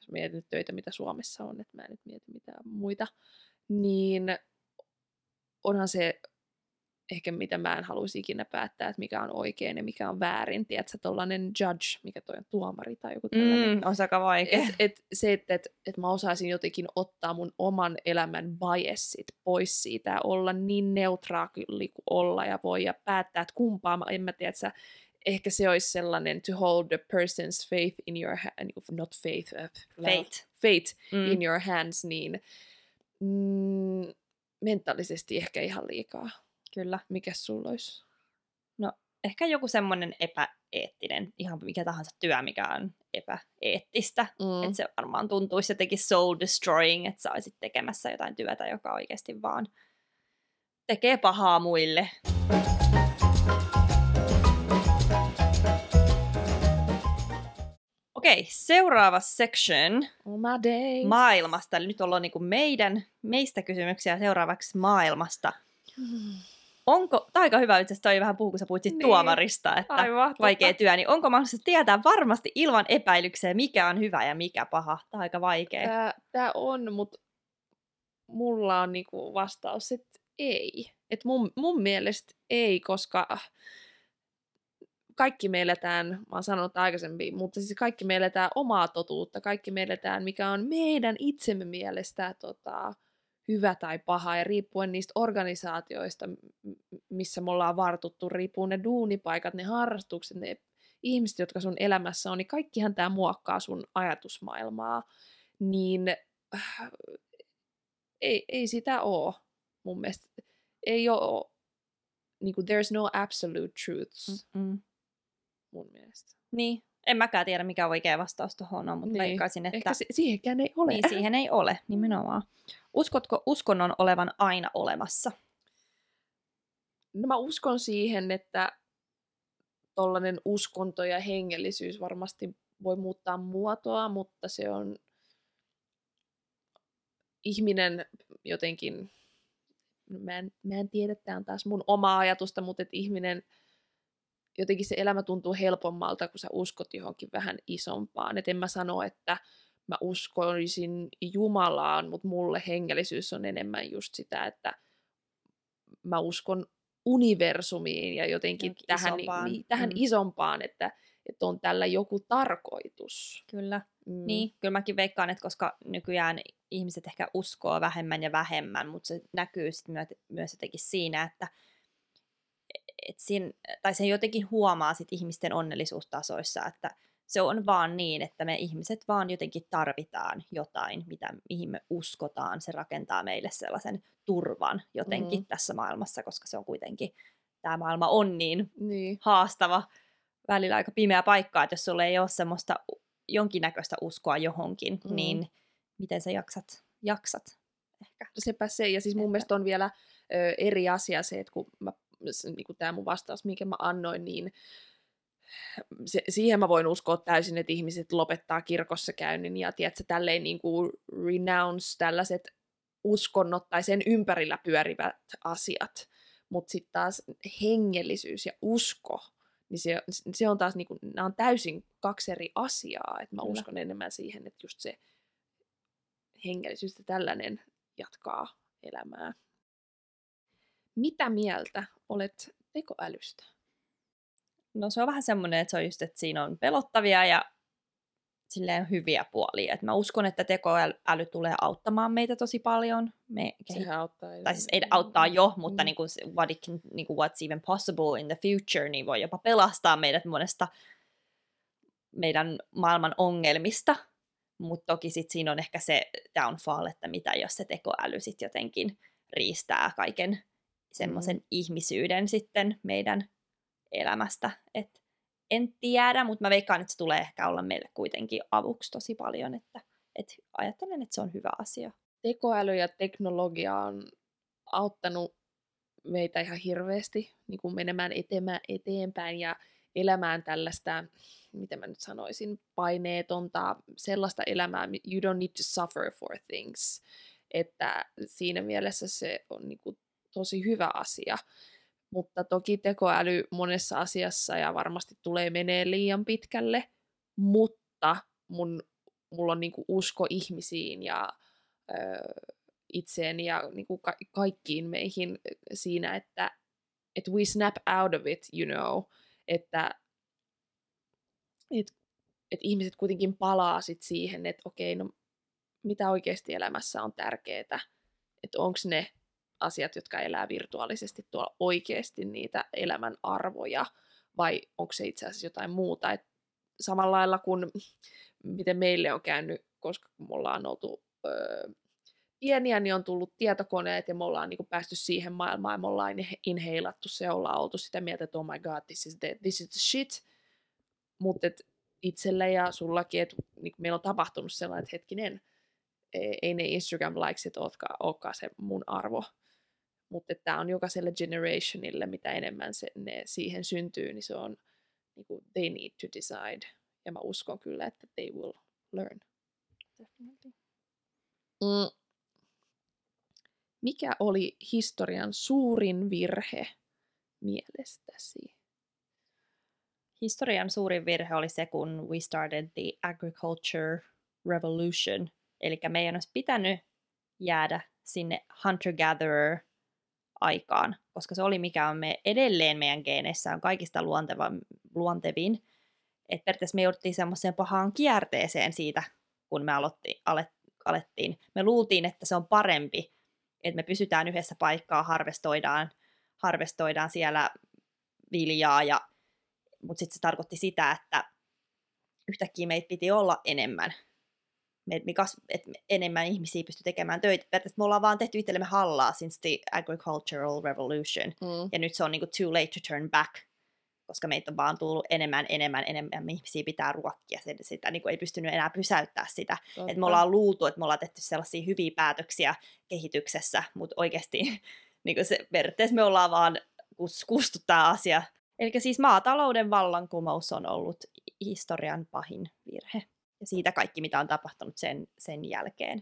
jos mietin nyt töitä, mitä Suomessa on, että mä en nyt mieti mitään muita, niin onhan se ehkä mitä mä en haluaisi ikinä päättää, että mikä on oikein ja mikä on väärin. Tiedätkö, tollanen judge, mikä toi on tuomari tai joku tällainen. Mm, on se aika vaikea. Et, et, se, että et, et mä osaisin jotenkin ottaa mun oman elämän biasit pois siitä ja olla niin neutraali kuin olla ja voi ja päättää, että kumpaa, mä- en mä tiedä, ehkä se olisi sellainen to hold the person's faith in your hand, not faith, uh, Fate. fate Mm. in your hands, niin mm, mentaalisesti ehkä ihan liikaa. Kyllä. Mikäs sulla olisi? Ehkä joku semmoinen epäeettinen, ihan mikä tahansa työ, mikä on epäeettistä. Mm. Mm. Että se varmaan tuntuisi jotenkin soul destroying, että sä olisit tekemässä jotain työtä, joka oikeasti vaan tekee pahaa muille. Okei, seuraava section Oma days. maailmasta. Eli nyt ollaan niinku meidän, meistä kysymyksiä seuraavaksi maailmasta. Onko, tämä on aika hyvä itse asiassa toi vähän puhuu, kun sä Niin. tuomarista, että Aivan, totta. vaikea työ, niin onko mahdollista tietää varmasti ilman epäilyksiä, mikä on hyvä ja mikä paha? Tämä on aika vaikea. Tää, tää on, mutta mulla on niinku vastaus, että ei. Et mun, mun mielestä ei, koska kaikki me eletään, mä oon sanonut aikaisemmin, mutta siis kaikki me eletään omaa totuutta, kaikki me eletään, mikä on meidän itsemme mielestä tota, hyvä tai paha, ja riippuen niistä organisaatioista, missä me ollaan vartuttu, riippuu ne duunipaikat, ne harrastukset, ne ihmiset, jotka sun elämässä on, niin kaikkihan tämä muokkaa sun ajatusmaailmaa, niin äh, ei, ei sitä ole mun mielestä. Ei ole, niin kuin, there's no absolute truths Mm. Mun mielestä. Niin, en mäkään tiedä, mikä oikea vastaus tuohon on, mutta Niin. veikkaisin, että Ehkä si- siihenkään ei ole. niin, siihen ei ole nimenomaan. Uskotko uskonnon olevan aina olemassa? No mä uskon siihen, että tollainen uskonto ja hengellisyys varmasti voi muuttaa muotoa, mutta se on ihminen jotenkin, no mä en, mä en tiedä, tämä on taas mun oma ajatusta, mutta että ihminen, jotenkin se elämä tuntuu helpommalta, kun sä uskot johonkin vähän isompaan. Et en mä sano, että mä uskoisin Jumalaan, mutta mulle hengellisyys on enemmän just sitä, että mä uskon universumiin ja jotenkin Johonkin tähän, isompaan. Niin, tähän Mm. isompaan, että, että on tällä joku tarkoitus. Kyllä. Mm. Niin, kyllä mäkin veikkaan, että koska nykyään ihmiset ehkä uskoo vähemmän ja vähemmän, mutta se näkyy sit myö- myös jotenkin siinä, että et siinä, tai se jotenkin huomaa sit ihmisten onnellisuustasoissa, että se on vaan niin, että me ihmiset vaan jotenkin tarvitaan jotain, mitä, mihin me uskotaan. Se rakentaa meille sellaisen turvan jotenkin Mm. tässä maailmassa, koska se on kuitenkin, tämä maailma on niin Niin. haastava, välillä aika pimeä paikka, että jos sulla ei ole semmoista jonkinnäköistä uskoa johonkin, Mm. niin miten sä jaksat? Jaksat ehkä. Sepä se, ja siis mun Että- mielestä on vielä ö, eri asia se, että kun mä, niin kuin tämä mun vastaus, minkä mä annoin, niin se, siihen mä voin uskoa täysin, että ihmiset lopettaa kirkossa käynnin ja tiedätkö, tälleen niin kuin renounce tällaiset uskonnot tai sen ympärillä pyörivät asiat. Mutta sitten taas hengellisyys ja usko, niin se, se on taas, niin kuin, nämä on täysin kaksi eri asiaa. Et mä Kyllä. uskon enemmän siihen, että just se hengellisyys ja tällainen jatkaa elämää. Mitä mieltä olet tekoälystä? No se on vähän semmoinen, että se on just, että siinä on pelottavia ja silleen hyviä puolia. Et mä uskon, että tekoäly tulee auttamaan meitä tosi paljon. Me kehit- Sehän auttaa. tai siis ei auttaa jo, mutta Mm. niin kuin, what it can, niin kuin what's even possible in the future, niin voi jopa pelastaa meidät monesta meidän maailman ongelmista. Mutta toki sit siinä on ehkä se downfall, että mitä jos se tekoäly sitten jotenkin riistää kaiken semmoisen mm. ihmisyyden sitten meidän elämästä. Et en tiedä, mutta mä veikkaan, että se tulee ehkä olla meille kuitenkin avuksi tosi paljon, että et ajattelen, että se on hyvä asia. Tekoäly ja teknologia on auttanut meitä ihan hirveästi niin kuin menemään etemään, eteenpäin ja elämään tällaista, miten mä nyt sanoisin, paineetonta, sellaista elämää, you don't need to suffer for things. Että siinä mielessä se on niin kuin tosi hyvä asia. Mutta toki tekoäly monessa asiassa ja varmasti tulee menee liian pitkälle, mutta mun, mulla on niin kuin usko ihmisiin ja ö, itseeni ja niin kuin ka- kaikkiin meihin siinä, että, että we snap out of it, you know, että et, et ihmiset kuitenkin palaa sit siihen, että okei, no mitä oikeasti elämässä on tärkeää, että onko ne asiat, jotka elää virtuaalisesti tuolla oikeasti niitä elämän arvoja, vai onko se itse asiassa jotain muuta. Et samalla lailla kuin miten meille on käynyt, koska me ollaan oltu öö, pieniä, niin on tullut tietokoneet ja me ollaan niin kuin, päästy siihen maailmaan ja me ollaan inheilattu se ja ollaan oltu sitä mieltä, että oh my god, this is the, this is the shit. Mutta itselle ja sullakin, että niin meillä on tapahtunut sellainen, että hetkinen, ei ne Instagram-likesit olekaan se mun arvo. Mutta tämä on jokaiselle generationille, mitä enemmän se, ne siihen syntyy, niin se on niin kuin, they need to decide. Ja mä uskon kyllä, että they will learn. Definitely. Mm. Mikä oli historian suurin virhe mielestäsi? Historian suurin virhe oli se, kun we started the agriculture revolution. Eli meidän olisi pitänyt jäädä sinne hunter-gatherer aikaan, koska se oli mikä on me edelleen meidän geeneissä on kaikista luonteva, luontevin. Et periaatteessa me jouduttiin semmoiseen pahaan kierteeseen siitä, kun me aloitti, alet, alettiin. Me luultiin, että se on parempi, että me pysytään yhdessä paikkaa, harvestoidaan, harvestoidaan siellä viljaa, ja, mutta sitten se tarkoitti sitä, että yhtäkkiä meitä piti olla enemmän. Me, me kas, et enemmän ihmisiä pysty tekemään töitä. Periaatteessa me ollaan vaan tehty itsellemme hallaa since the agricultural revolution. Mm. Ja nyt se on niinku too late to turn back koska meitä on vaan tullut enemmän, enemmän, enemmän ihmisiä pitää ruokkia. Sitä, sitä niin kuin ei pystynyt enää pysäyttää sitä. Et me ollaan luultu, että me ollaan tehty sellaisia hyviä päätöksiä kehityksessä, mutta oikeasti niin kuin se, periaatteessa me ollaan vaan kustu tämä asia. Eli siis maatalouden vallankumous on ollut historian pahin virhe. Ja siitä kaikki, mitä on tapahtunut sen, sen jälkeen.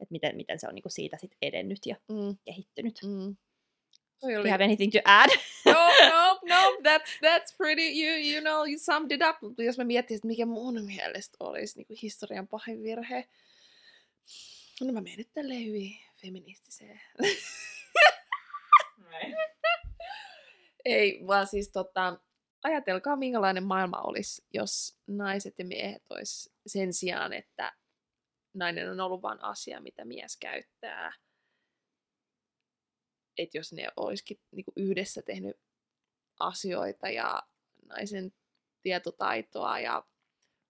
Että miten, miten se on niin kuin siitä sit edennyt ja mm. kehittynyt. Mm. Do you have anything to add? no, no, no, that's, that's pretty, you, you know, you summed it up. Jos mä miettisin, että mikä mun mielestä olisi niin historian pahin virhe. No mä menen nyt tälleen hyvin feministiseen. Ei, vaan siis tota, ajatelkaa minkälainen maailma olisi, jos naiset ja miehet olisi sen sijaan, että nainen on ollut vain asia, mitä mies käyttää – että jos ne olisikin niin yhdessä tehnyt asioita ja naisen tietotaitoa ja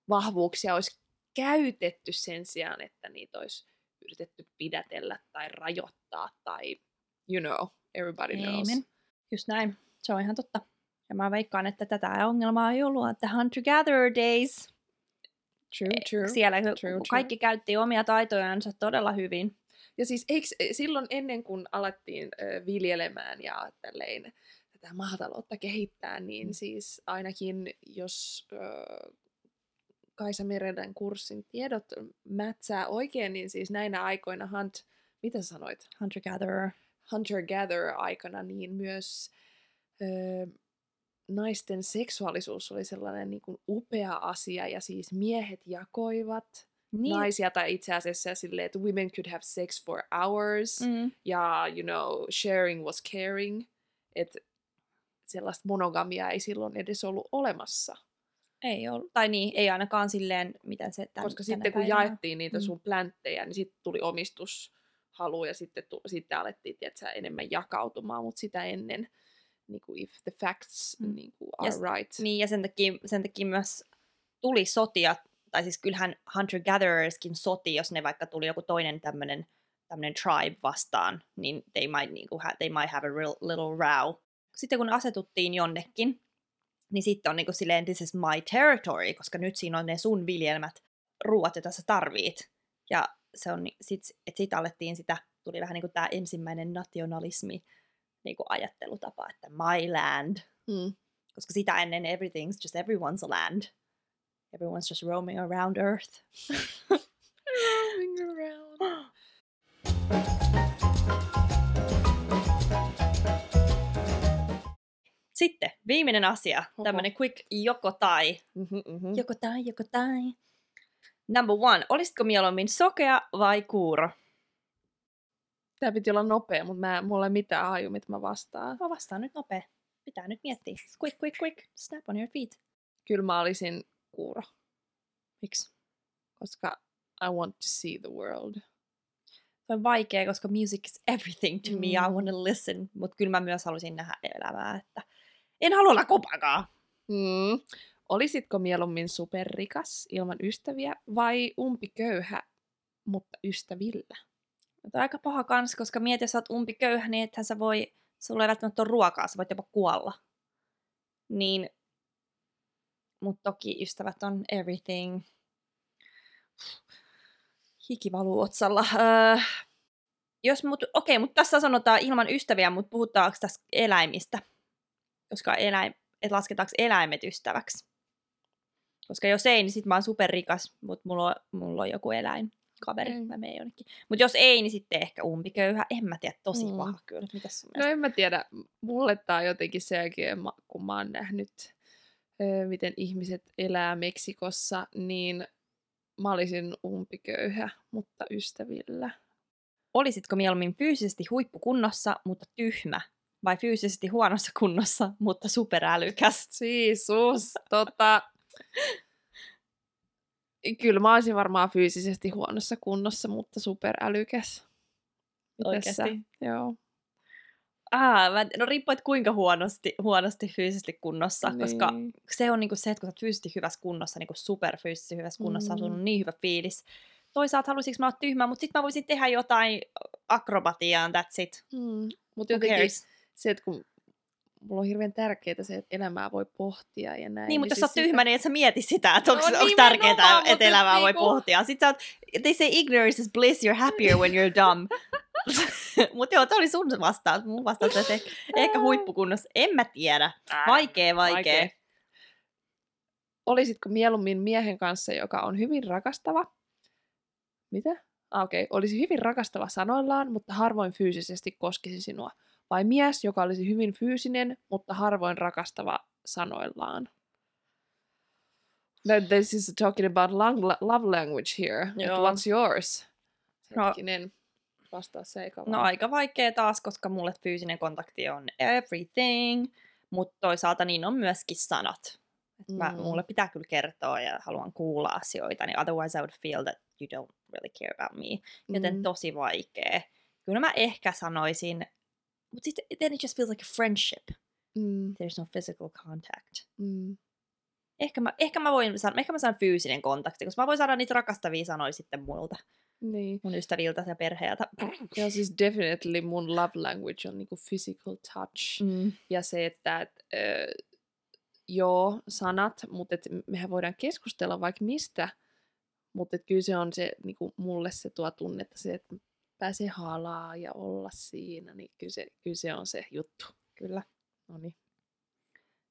vahvuuksia olisi käytetty sen sijaan, että niitä olisi yritetty pidätellä tai rajoittaa tai you know, everybody knows. Amen. Just näin. Se on ihan totta. Ja mä veikkaan, että tätä ongelmaa ei ollut, että Hunter-Gatherer Days. True, e, true. Siellä true, true. kaikki käytti omia taitojansa todella hyvin. Ja siis eikö, e, silloin ennen kuin alettiin ö, viljelemään ja tälleen, tätä maataloutta kehittää, niin mm. siis ainakin jos ö, Kaisa Meredan kurssin tiedot mätsää oikein, niin siis näinä aikoina Hunt, mitä sanoit? Hunter-gatherer. Hunter-gatherer aikana, niin myös ö, naisten seksuaalisuus oli sellainen niin kuin upea asia, ja siis miehet jakoivat niin. naisia, tai itse asiassa silleen, että women could have sex for hours, mm. ja you know, sharing was caring, että sellaista monogamia ei silloin edes ollut olemassa. Ei ollut, tai niin, ei ainakaan silleen, miten se tämän, Koska sitten kun päivänä. jaettiin niitä mm. sun plänttejä, niin sitten tuli omistushalu, ja sitten, tu, sitten alettiin tietysti, enemmän jakautumaan, mutta sitä ennen, niin kuin if the facts mm. niin kuin are ja, right. Niin, ja sen takia, sen takia myös tuli sotia tai siis kyllähän hunter-gathererskin soti, jos ne vaikka tuli joku toinen tämmöinen tämmöinen tribe vastaan, niin they might, niinku, ha- they might have a real little row. Sitten kun asetuttiin jonnekin, niin sitten on niinku silleen, this is my territory, koska nyt siinä on ne sun viljelmät ruuat, joita sä tarvit. Ja se on, sit, et sit alettiin sitä, tuli vähän niinku tämä ensimmäinen nationalismi niinku ajattelutapa, että my land. Mm. Koska sitä ennen everything's just everyone's a land. Everyone's just roaming around earth. Roaming around. Sitten viimeinen asia, Oho. tämmöinen quick joko tai. Mhm, mhm. Joko tai, joko tai. Number one, olisitko mieluummin sokea vai kuuro? Tää piti olla nopea, mutta mä, mulla ei mitään haju, mitä mä vastaan. Mä vastaan nyt nopea. Pitää nyt miettiä. Quick, quick, quick. Snap on your feet. Kyllä mä olisin kuuro, Miksi? koska I want to see the world. Se on vaikea, koska music is everything to me. I Mm. want to listen. Mutta kyllä mä myös halusin nähdä elämää, että en halua olla kopakaan. Mm. Olisitko mieluummin superrikas ilman ystäviä vai umpiköyhä, mutta ystävillä? On aika paha kans, koska mieti, jos sä oot umpiköyhä, niin ethän sä voi, sulla ei välttämättä ole ruokaa, sä voit jopa kuolla. Niin, mutta toki ystävät on everything. Hiki valuu otsalla. Öö, jos mut, okei, mutta tässä sanotaan ilman ystäviä, mutta puhutaanko tässä eläimistä? Koska eläim, et lasketaanko eläimet ystäväksi? Koska jos ei, niin sit mä oon superrikas, mutta mulla mulla on joku eläin kaveri, Okei. mä menen jonnekin. Mutta jos ei, niin sitten ehkä umpiköyhä. En mä tiedä, tosi Mm. paha kyllä. Mitäs sun No en mä tiedä, mulle tää on jotenkin selkeä, ma- kun mä oon nähnyt, miten ihmiset elää Meksikossa, niin mä olisin umpiköyhä, mutta ystävillä. Olisitko mieluummin fyysisesti huippukunnossa, mutta tyhmä? Vai fyysisesti huonossa kunnossa, mutta superälykäs? Siisus, tota... Kyllä mä olisin varmaan fyysisesti huonossa kunnossa, mutta superälykäs. Mitäs sä? Oikeesti? Joo. Ah, mä, no riippuu, että kuinka huonosti, huonosti fyysisesti kunnossa, niin. koska se on niinku se, että kun sä oot fyysisesti hyvässä kunnossa, niinku superfyysisesti hyvässä kunnossa, mm. On sun niin hyvä fiilis. Toisaalta haluaisinko mä olla tyhmä, mutta sitten mä voisin tehdä jotain akrobatiaan, that's it. Mm. Mutta jotenkin cares? se, että kun mulla on hirveän tärkeää se, että elämää voi pohtia ja näin. Niin, mutta jos sä oot siis tyhmä, niin et sä mieti sitä, että onko No tärkeää, mutta että elämää voi niinku- pohtia. Sitten sä oot, they say ignorance is bliss, you're happier when you're dumb. mutta joo, tämä oli sun vastaus. Mun vastaus olisi ehkä, ehkä huippukunnossa. En mä tiedä. Vaikee, vaikee. Olisitko mieluummin miehen kanssa, joka on hyvin rakastava? Mitä? Ah, Okei, okay. olisi hyvin rakastava sanoillaan, mutta harvoin fyysisesti koskisi sinua. Vai mies, joka olisi hyvin fyysinen, mutta harvoin rakastava sanoillaan. No, this is talking about lang- love language here. Joo. What's yours? No- Hetkinen. Vastaa se eikä No aika vaikea taas, koska mulle fyysinen kontakti on everything, mutta toisaalta niin on myöskin sanat. Et mä, Mm. mulle pitää kyllä kertoa ja haluan kuulla asioita, niin otherwise I would feel that you don't really care about me. Joten Mm. tosi vaikea. Kyllä mä ehkä sanoisin, then it just feels like a friendship. Mm, There's no physical contact. mm. Ehkä mä, ehkä mä voin ehkä mä saan fyysinen kontakti, koska mä voin saada niitä rakastavia sanoja sitten muilta, Niin. mun ystäviltä ja perheeltä. Ja siis definitely mun love language on niinku physical touch. Mm. Ja se, että et, ö, joo, sanat, mutta et mehän voidaan keskustella vaikka mistä, mutta kyllä se on se, niinku mulle se tuo tunnetta, se, että pääsee halaa ja olla siinä, niin kyllä se, kyllä se on se juttu. Kyllä. Noniin.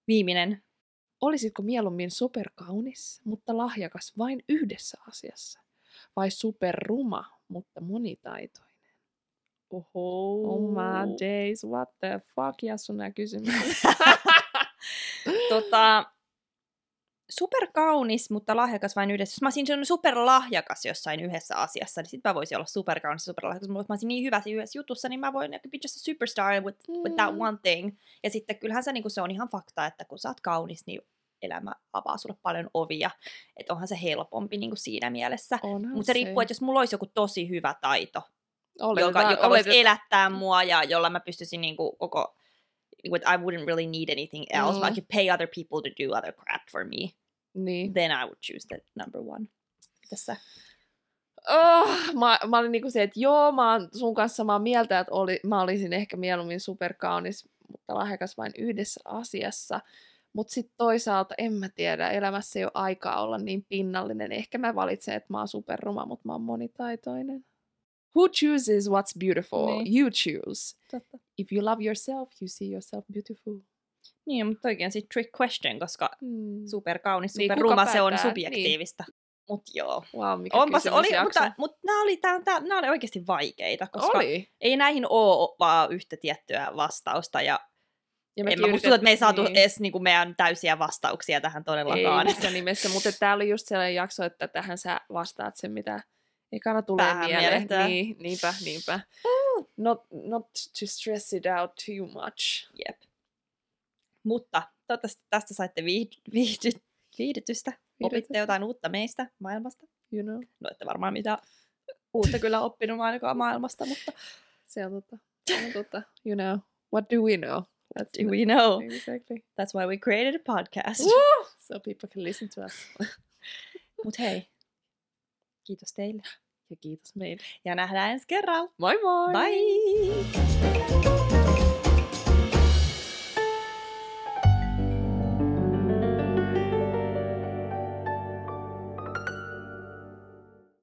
Viimeinen. Olisitko mieluummin superkaunis, mutta lahjakas vain yhdessä asiassa? Vai superruma, mutta monitaitoinen? Oho. Oh my days, what the fuck, ja sun nämä kysymykset. tota, superkaunis, mutta lahjakas vain yhdessä. Jos mä olisin sellainen superlahjakas jossain yhdessä asiassa, niin sit mä voisin olla superkaunis ja superlahjakas. Mutta mä olisin niin hyvä siinä yhdessä jutussa, niin mä voin be just a superstar with, with that Mm. one thing. Ja sitten kyllähän se, niin se on ihan fakta, että kun sä oot kaunis, niin elämä avaa sulle paljon ovia. Että onhan se helpompi niin kuin siinä mielessä. Mutta se riippuu, että jos mulla olisi joku tosi hyvä taito, joka, Oletetaan- joka voisi oletet- elättää mua ja jolla mä pystyisin niinku koko, että I wouldn't really need anything else. Mm. I Mm. could pay other people to do other crap for me. Niin. then I would choose the number one. Tässä. Oh, mä, mä olin niinku se, että joo, mä oon sun kanssa samaa mieltä, että oli, mä olisin ehkä mieluummin superkaunis, mutta lahjakas vain yhdessä asiassa. Mutta sitten toisaalta, en mä tiedä, elämässä ei ole aikaa olla niin pinnallinen. Ehkä mä valitsen, että mä oon superruma, mutta mä oon monitaitoinen. Who chooses what's beautiful? Niin. You choose. Totta. If you love yourself, you see yourself beautiful. Niin, mutta toikin on sit trick question, koska Mm. superkaunis, Niin, superruma, se on päättää? subjektiivistä. Mut joo. Wow, mikä Onpas, oli, mutta, mutta nämä oli, tää, tää, nämä oli oikeasti vaikeita, koska Oli. ei näihin ole vaan yhtä tiettyä vastausta. Ja Ja en mä, tuntuu, että me ei saatu niin. edes niin kuin meidän täysiä vastauksia tähän Ei todellakaan. missään nimessä, mutta tämä oli just sellainen jakso, että tähän sä vastaat sen, mitä ekana tulee mieleen. Niin, niinpä, niinpä. Not, not to stress it out too much. Jep. Mutta toivottavasti tästä saitte viihdy, viihdy, viihdytystä. Opitte jotain uutta meistä maailmasta. You know, No ette varmaan mitään uutta kyllä oppinut ainakaan maailmasta, mutta se on totta. Se on totta. You know, what do we know? Let's do we know? Exactly. That's why we created a podcast. Woo! So people can listen to us. Mut hei, kiitos teille. ja kiitos meille. Ja nähdään ensi kerralla. Moi moi! Bye!